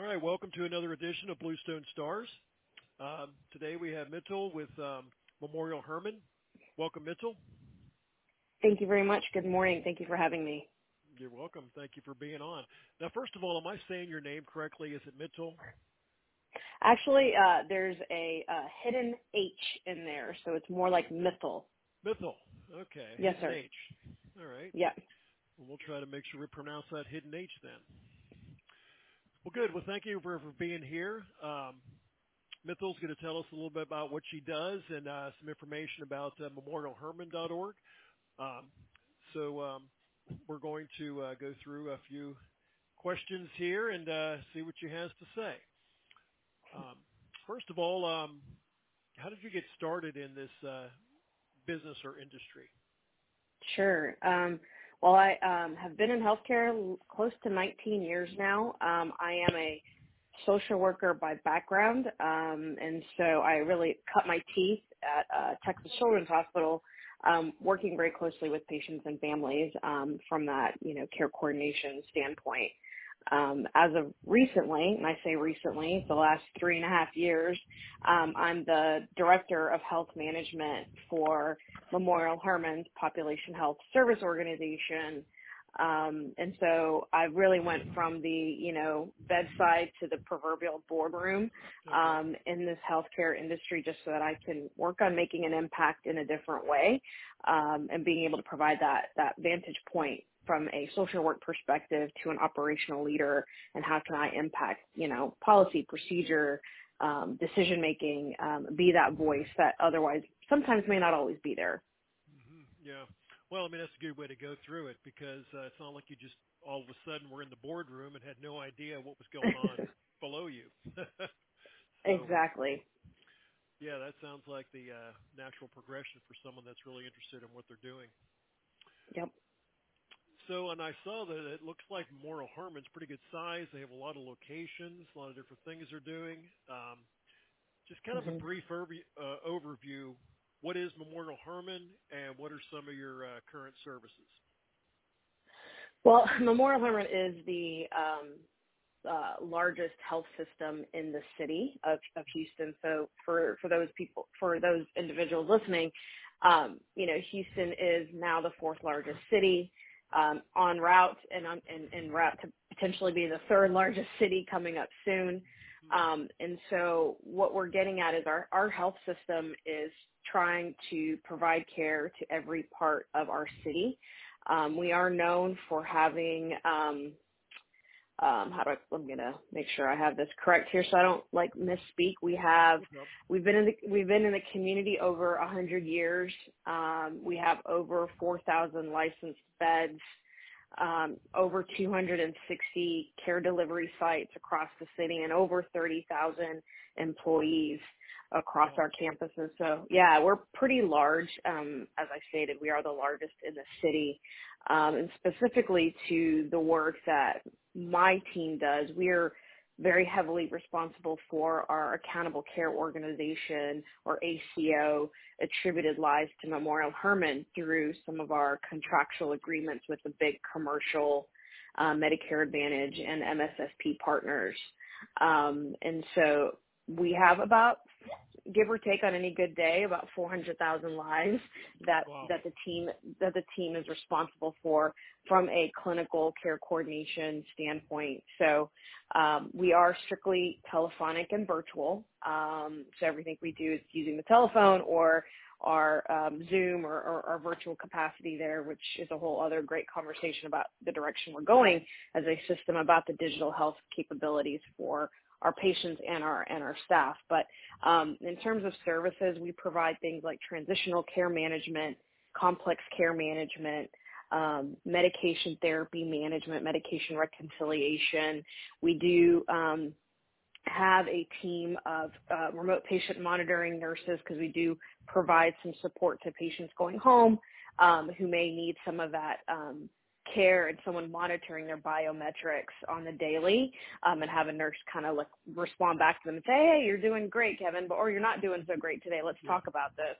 All right. Welcome to another edition of Bluestone Stars. Um, today we have Mitchell with um, Memorial Hermann. Welcome, Mitchell. Thank you very much. Good morning. Thank you for having me. You're welcome. Thank you for being on. Now, first of all, am I saying your name correctly? Is it Mitchell? Actually, uh, there's a, a hidden H in there, so it's more like Mithil. Mithil. Okay. Yes, hidden sir. H. All right. Yeah. Well, we'll try to make sure we pronounce that hidden H then. Well, good. Well, thank you for, for being here. Um, going to tell us a little bit about what she does and uh, some information about uh, memorialhermann.org. Um, so um, we're going to uh, go through a few questions here and uh, see what she has to say. Um, first of all, um, how did you get started in this uh, business or industry? Sure. Well, I um, have been in healthcare close to 19 years now. Um, I am a social worker by background, um, and so I really cut my teeth at uh, Texas Children's Hospital, um, working very closely with patients and families um, from that you know care coordination standpoint. Um, as of recently, and I say recently, the last three and a half years, um, I'm the director of health management for Memorial Hermann's Population Health Service Organization. Um, and so I really went from the, you know, bedside to the proverbial boardroom um, in this healthcare industry just so that I can work on making an impact in a different way um, and being able to provide that, that vantage point from a social work perspective to an operational leader and how can I impact, you know, policy, procedure, um, decision making, um, be that voice that otherwise sometimes may not always be there. Mm-hmm. Yeah. Well, I mean, that's a good way to go through it because uh, it's not like you just all of a sudden were in the boardroom and had no idea what was going on below you. so, exactly. Yeah, that sounds like the uh, natural progression for someone that's really interested in what they're doing. Yep. So, and I saw that it looks like Memorial Hermann's pretty good size. They have a lot of locations, a lot of different things they're doing. Um, just kind of mm-hmm. a brief uh, overview. What is Memorial Hermann, and what are some of your uh, current services? Well, Memorial Hermann is the um, uh, largest health system in the city of, of Houston. So, for for those people, for those individuals listening, um, you know, Houston is now the fourth largest city um, on route and on and, and route to potentially be the third largest city coming up soon. Um, and so what we're getting at is our, our health system is trying to provide care to every part of our city. Um, we are known for having um, how do I, I'm gonna make sure I have this correct here so I don't like misspeak. We have, we've been in the, we've been in the community over a hundred years. Um, we have over 4,000 licensed beds, over 260 care delivery sites across the city and over 30,000 employees across our campuses. So yeah, we're pretty large. Um, as I stated, we are the largest in the city. Um, and specifically to the work that my team does, we're very heavily responsible for our accountable care organization or ACO attributed lives to Memorial Hermann through some of our contractual agreements with the big commercial uh, Medicare Advantage and MSSP partners. Um, and so we have about give or take on any good day about 400,000 lives that wow. that the team that the team is responsible for from a clinical care coordination standpoint. So um, we are strictly telephonic and virtual. Um, so everything we do is using the telephone or our um, Zoom or, or our virtual capacity there, which is a whole other great conversation about the direction we're going as a system about the digital health capabilities for our patients and our and our staff. But um, in terms of services, we provide things like transitional care management, complex care management, um, medication therapy management, medication reconciliation. We do um, have a team of uh, remote patient monitoring nurses because we do provide some support to patients going home um, who may need some of that um, care and someone monitoring their biometrics on the daily um, and have a nurse kind of like respond back to them and say, hey, you're doing great, Kevin, but or you're not doing so great today. Let's talk about this.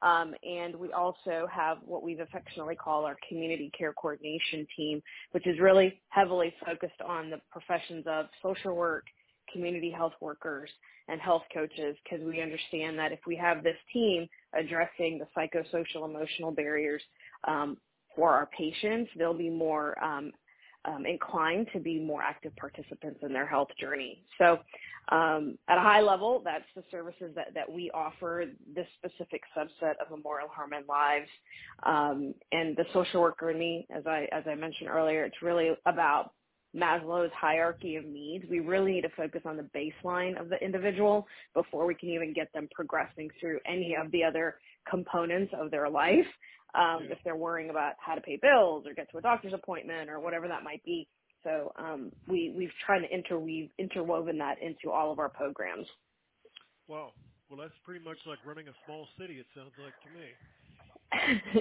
Um, and we also have what we've affectionately called our community care coordination team, which is really heavily focused on the professions of social work, community health workers and health coaches because we understand that if we have this team addressing the psychosocial emotional barriers um, for our patients, they'll be more um, um, inclined to be more active participants in their health journey. So, um, at a high level, that's the services that, that we offer this specific subset of Memorial Hermann lives. Um, and the social worker in me, as I as I mentioned earlier, it's really about Maslow's hierarchy of needs. We really need to focus on the baseline of the individual before we can even get them progressing through any of the other components of their life um, if they're worrying about how to pay bills or get to a doctor's appointment or whatever that might be. So um, we we've tried to interweave interwoven that into all of our programs. Wow. Well, that's pretty much like running a small city. It sounds like to me.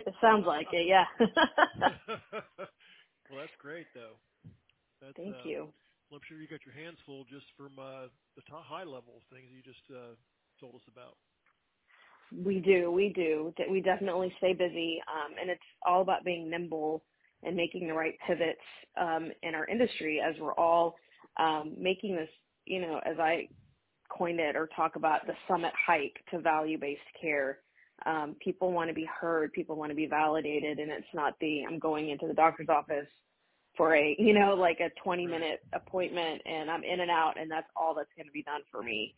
it sounds like it, yeah. well, that's great, though. That's, Thank uh, you. Well, I'm sure you got your hands full just from uh, the top high level things you just uh, told us about. We do, we do. We definitely stay busy, um, and it's all about being nimble and making the right pivots um, in our industry as we're all um, making this, you know, as I coined it or talk about the summit hike to value-based care. Um, people want to be heard, people want to be validated, and it's not the I'm going into the doctor's office for a, you know, like a 20 minute appointment and I'm in and out and that's all that's going to be done for me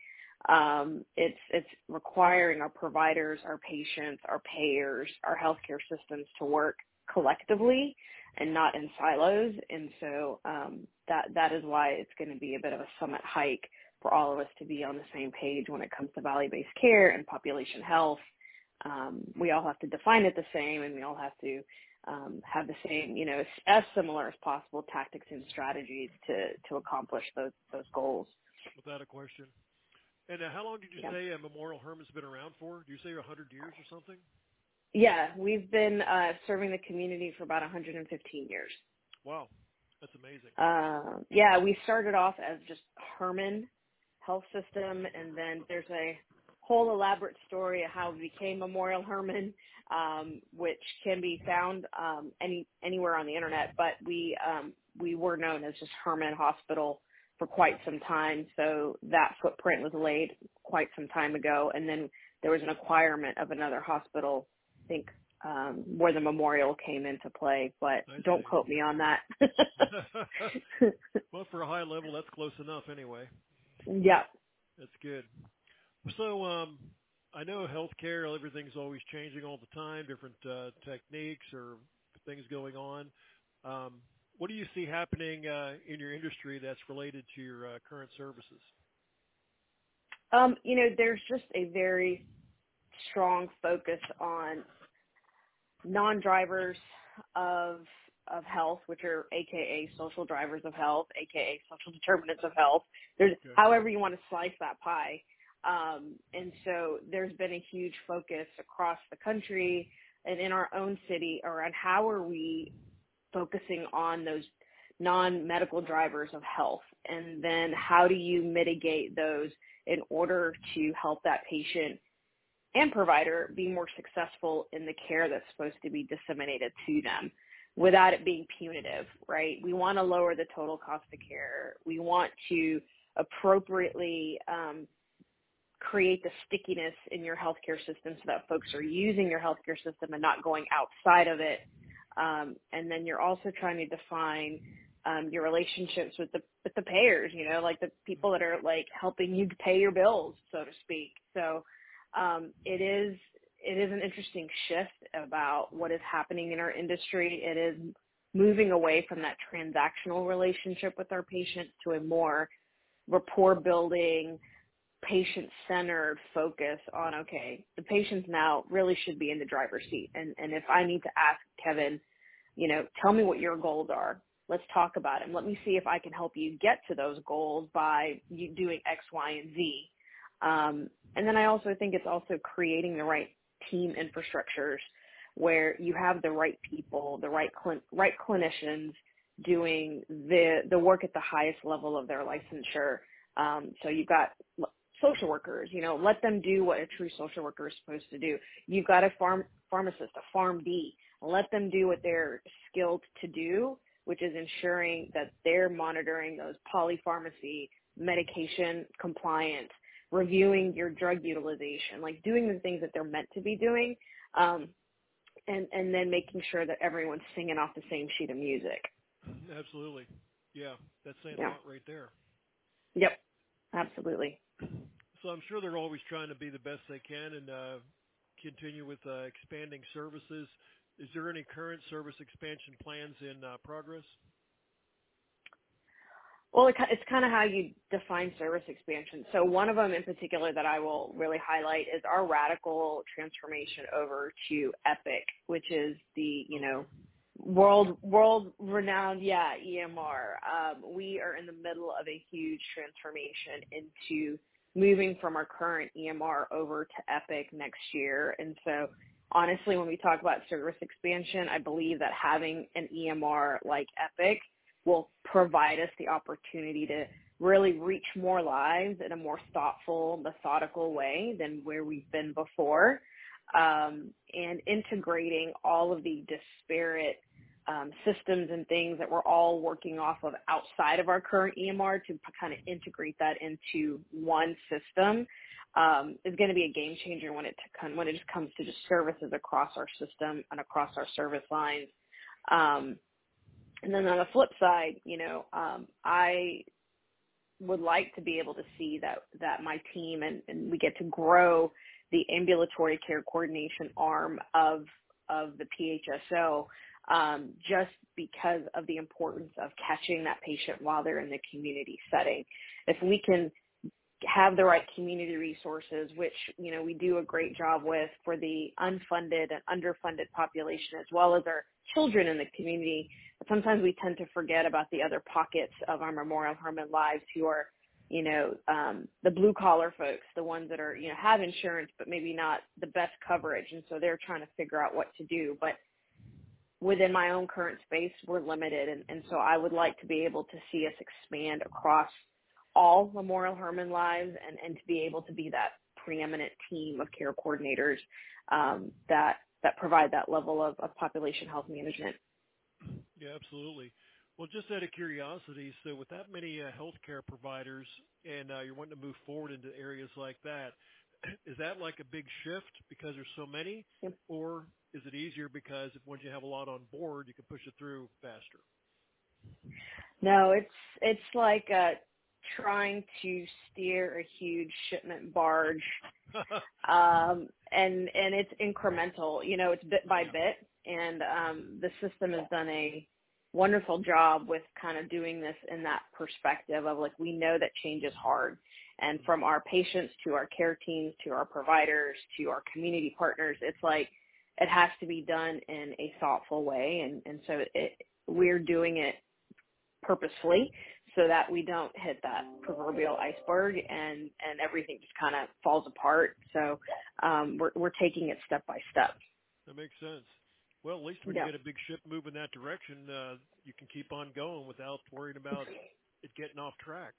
um, it's it's requiring our providers, our patients, our payers, our healthcare systems to work collectively and not in silos. And so um, that that is why it's going to be a bit of a summit hike for all of us to be on the same page when it comes to value-based care and population health. Um, we all have to define it the same, and we all have to um, have the same, you know, as similar as possible tactics and strategies to to accomplish those those goals. Without a question. And uh, how long did you yeah. say uh, Memorial Hermann's been around for? Do you say 100 years or something? Yeah, we've been uh, serving the community for about 115 years. Wow, that's amazing. Uh, yeah, we started off as just Hermann Health System, and then there's a whole elaborate story of how we became Memorial Hermann, um, which can be found um, any anywhere on the internet. But we um, we were known as just Hermann Hospital for quite some time. So that footprint was laid quite some time ago. And then there was an acquirement of another hospital, I think, um, where the memorial came into play, but I don't see. quote me on that. well, for a high level, that's close enough anyway. yeah. That's good. So, um, I know healthcare, everything's always changing all the time, different uh, techniques or things going on. Um, what do you see happening uh, in your industry that's related to your uh, current services? Um, you know, there's just a very strong focus on non-drivers of of health, which are AKA social drivers of health, AKA social determinants of health. There's Okay. however you want to slice that pie. Um, and so there's been a huge focus across the country and in our own city around how are we focusing on those non-medical drivers of health and then how do you mitigate those in order to help that patient and provider be more successful in the care that's supposed to be disseminated to them without it being punitive, right? We want to lower the total cost of care. We want to appropriately um, create the stickiness in your healthcare system so that folks are using your healthcare system and not going outside of it um, and then you're also trying to define um, your relationships with the with the payers, you know, like the people that are like helping you pay your bills, so to speak. So um, it is it is an interesting shift about what is happening in our industry. It is moving away from that transactional relationship with our patients to a more rapport building, patient centered focus on okay, the patients now really should be in the driver's seat. And and if I need to ask Kevin you know, tell me what your goals are. Let's talk about them. Let me see if I can help you get to those goals by you doing X, Y, and Z. Um, and then I also think it's also creating the right team infrastructures where you have the right people, the right cl- right clinicians doing the the work at the highest level of their licensure. Um, so you've got social workers, you know, let them do what a true social worker is supposed to do. You've got a farm pharmacist, a PharmD, let them do what they're skilled to do, which is ensuring that they're monitoring those polypharmacy medication compliance, reviewing your drug utilization, like doing the things that they're meant to be doing, um, and and then making sure that everyone's singing off the same sheet of music. Absolutely, yeah, that's saying Yeah. a lot right there. Yep, absolutely. So I'm sure they're always trying to be the best they can and uh, continue with uh, expanding services. Is there any current service expansion plans in uh, progress? Well, it, it's kind of how you define service expansion. So one of them in particular that I will really highlight is our radical transformation over to Epic, which is the, you know, world world renowned yeah EMR. Um, we are in the middle of a huge transformation into moving from our current EMR over to Epic next year. And so honestly, when we talk about service expansion, I believe that having an EMR like Epic will provide us the opportunity to really reach more lives in a more thoughtful, methodical way than where we've been before. Um, and integrating all of the disparate um, systems and things that we're all working off of outside of our current EMR to kind of integrate that into one system um, is going to be a game changer when it when it just comes to just services across our system and across our service lines. Um, and then on the flip side, you know, um, I would like to be able to see that that my team and, and we get to grow the ambulatory care coordination arm of of the PHSO um, just because of the importance of catching that patient while they're in the community setting. If we can have the right community resources, which you know we do a great job with for the unfunded and underfunded population, as well as our children in the community. But sometimes we tend to forget about the other pockets of our Memorial Hermann lives who are, you know, um, the blue collar folks, the ones that are you know have insurance but maybe not the best coverage, and so they're trying to figure out what to do. But within my own current space, we're limited, and, and so I would like to be able to see us expand across all Memorial Hermann lives and, and to be able to be that preeminent team of care coordinators um, that that provide that level of, of population health management. Yeah, absolutely. Well, just out of curiosity, so with that many uh, healthcare providers, and uh, you're wanting to move forward into areas like that, is that like a big shift because there's so many, Yep. or is it easier because if once you have a lot on board, you can push it through faster? No, it's it's like uh, trying to steer a huge shipment barge um, and and it's incremental. You know, it's bit by Yeah. bit, and um, the system has done a wonderful job with kind of doing this in that perspective of like we know that change is hard, and from our patients to our care teams to our providers to our community partners, it's like it has to be done in a thoughtful way, and and so it, we're doing it purposefully so that we don't hit that proverbial iceberg and and everything just kind of falls apart. So um, we're we're taking it step by step. that makes sense. Well, at least when Yeah. you get a big ship moving that direction, uh, you can keep on going without worrying about it getting off track.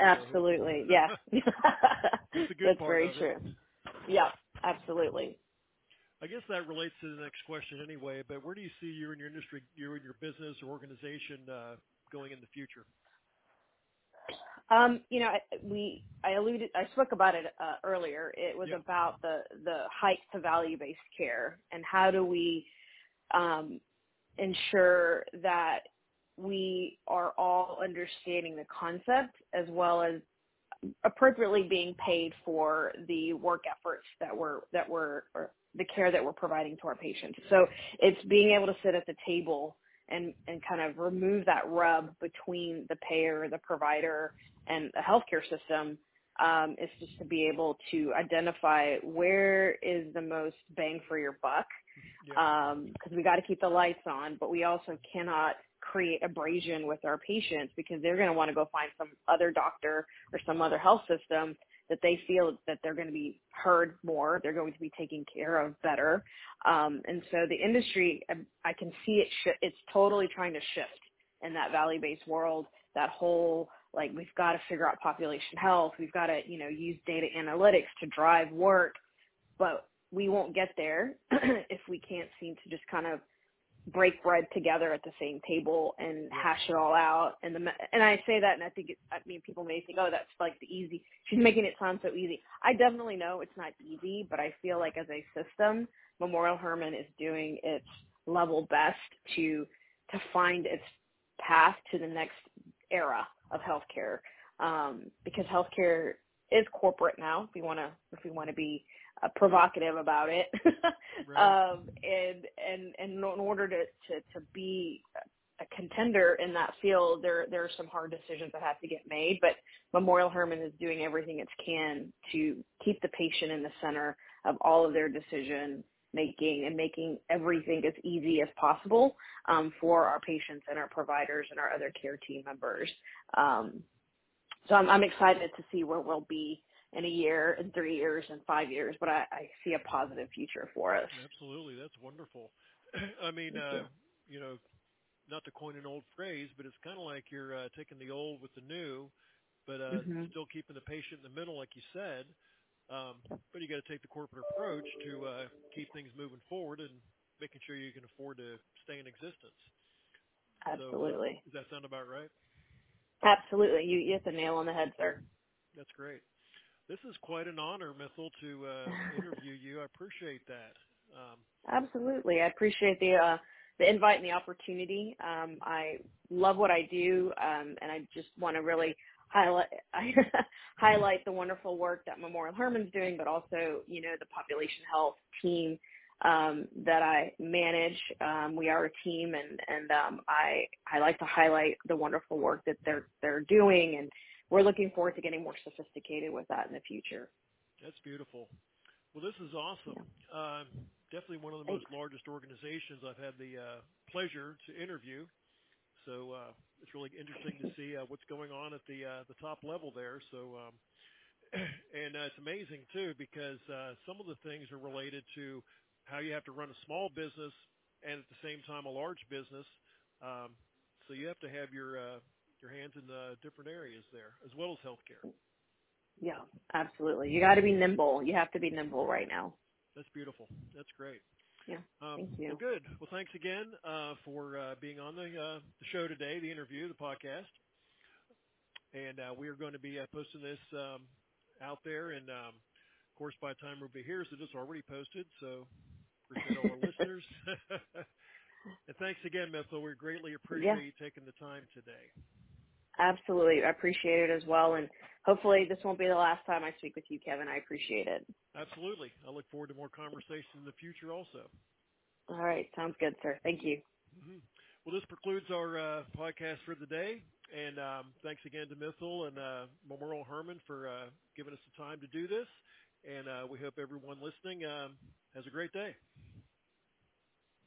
Absolutely, yeah. That's That's very true. Yeah, absolutely. I guess that relates to the next question anyway, but where do you see you and your industry, you and your business or organization uh, going in the future? Um, you know, I, we I alluded I spoke about it uh, earlier. It was Yeah. about the the hike to value based care and how do we um, ensure that we are all understanding the concept as well as appropriately being paid for the work efforts that we're that we're or the care that we're providing to our patients. So it's being able to sit at the table and and kind of remove that rub between the payer, the provider, and the healthcare system. Um, is just to be able to identify where is the most bang for your buck Yeah. because we got to keep the lights on, but we also cannot create abrasion with our patients because they're going to want to go find some other doctor or some other health system that they feel that they're going to be heard more, they're going to be taken care of better. Um, and so the industry, I- I can see it, sh- it's totally trying to shift in that value-based world, that whole, like, we've got to figure out population health, we've got to, you know, use data analytics to drive work, but we won't get there if we can't seem to just kind of break bread together at the same table and hash it all out. And the and I say that, and I think it, I mean people may think, oh, that's like the easy. She's making it sound so easy. I definitely know it's not easy, but I feel like as a system, Memorial Hermann is doing its level best to to find its path to the next era of healthcare. Um, because healthcare is corporate now. If we want to, if we want to be uh, provocative about it, Right. um, and and and in order to to to be a contender in that field, there there are some hard decisions that have to get made. But Memorial Hermann is doing everything it can to keep the patient in the center of all of their decision making and making everything as easy as possible um, for our patients and our providers and our other care team members. Um, so I'm, I'm excited to see where we'll be in a year, in three years, in five years. But I, I see a positive future for us. Absolutely. That's wonderful. I mean, uh, you. know, not to coin an old phrase, but it's kind of like you're uh, taking the old with the new, but uh, hmm still keeping the patient in the middle, like you said. Um, but you got to take the corporate approach to uh, keep things moving forward and making sure you can afford to stay in existence. So, uh, Absolutely. does that sound about right? Absolutely. You, you hit the nail on the head, sir. That's great. This is quite an honor, Mithil, to uh, interview you. I appreciate that. Um, Absolutely. I appreciate the uh, the invite and the opportunity. Um, I love what I do, um, and I just want to really highlight highlight the wonderful work that Memorial Hermann's doing, but also you know the population health team um, that I manage. Um, we are a team, and and um, I I like to highlight the wonderful work that they're they're doing, and we're looking forward to getting more sophisticated with that in the future. that's beautiful. Well, this is awesome. Yeah. Uh, definitely one of the most largest organizations I've had the uh, pleasure to interview. So uh, it's really interesting to see uh, what's going on at the uh, the top level there. So um, and uh, it's amazing too because uh, some of the things are related to how you have to run a small business and at the same time a large business. Um, so you have to have your uh, your hands in uh, different areas there as well as healthcare. Yeah, absolutely. You got to be nimble. You have to be nimble right now. That's beautiful. That's great. Yeah. Um, Thank well, you. good. Well, thanks again uh, for uh, being on the, uh, the show today, the interview, the podcast, and uh, we are going to be uh, posting this um, out there. And um, of course, by the time we'll be here, so it's already posted. So appreciate all our listeners. and thanks again, Mithil. We greatly yeah, appreciate you taking the time today. absolutely. I appreciate it as well. And hopefully this won't be the last time I speak with you, Kevin. I appreciate it. Absolutely. I look forward to more conversations in the future also. All right. Sounds good, sir. Thank you. hmm Well, this concludes our uh, podcast for the day. And um, thanks again to Mithil and uh, Memorial Hermann for uh, giving us the time to do this. And uh, we hope everyone listening um, has a great day.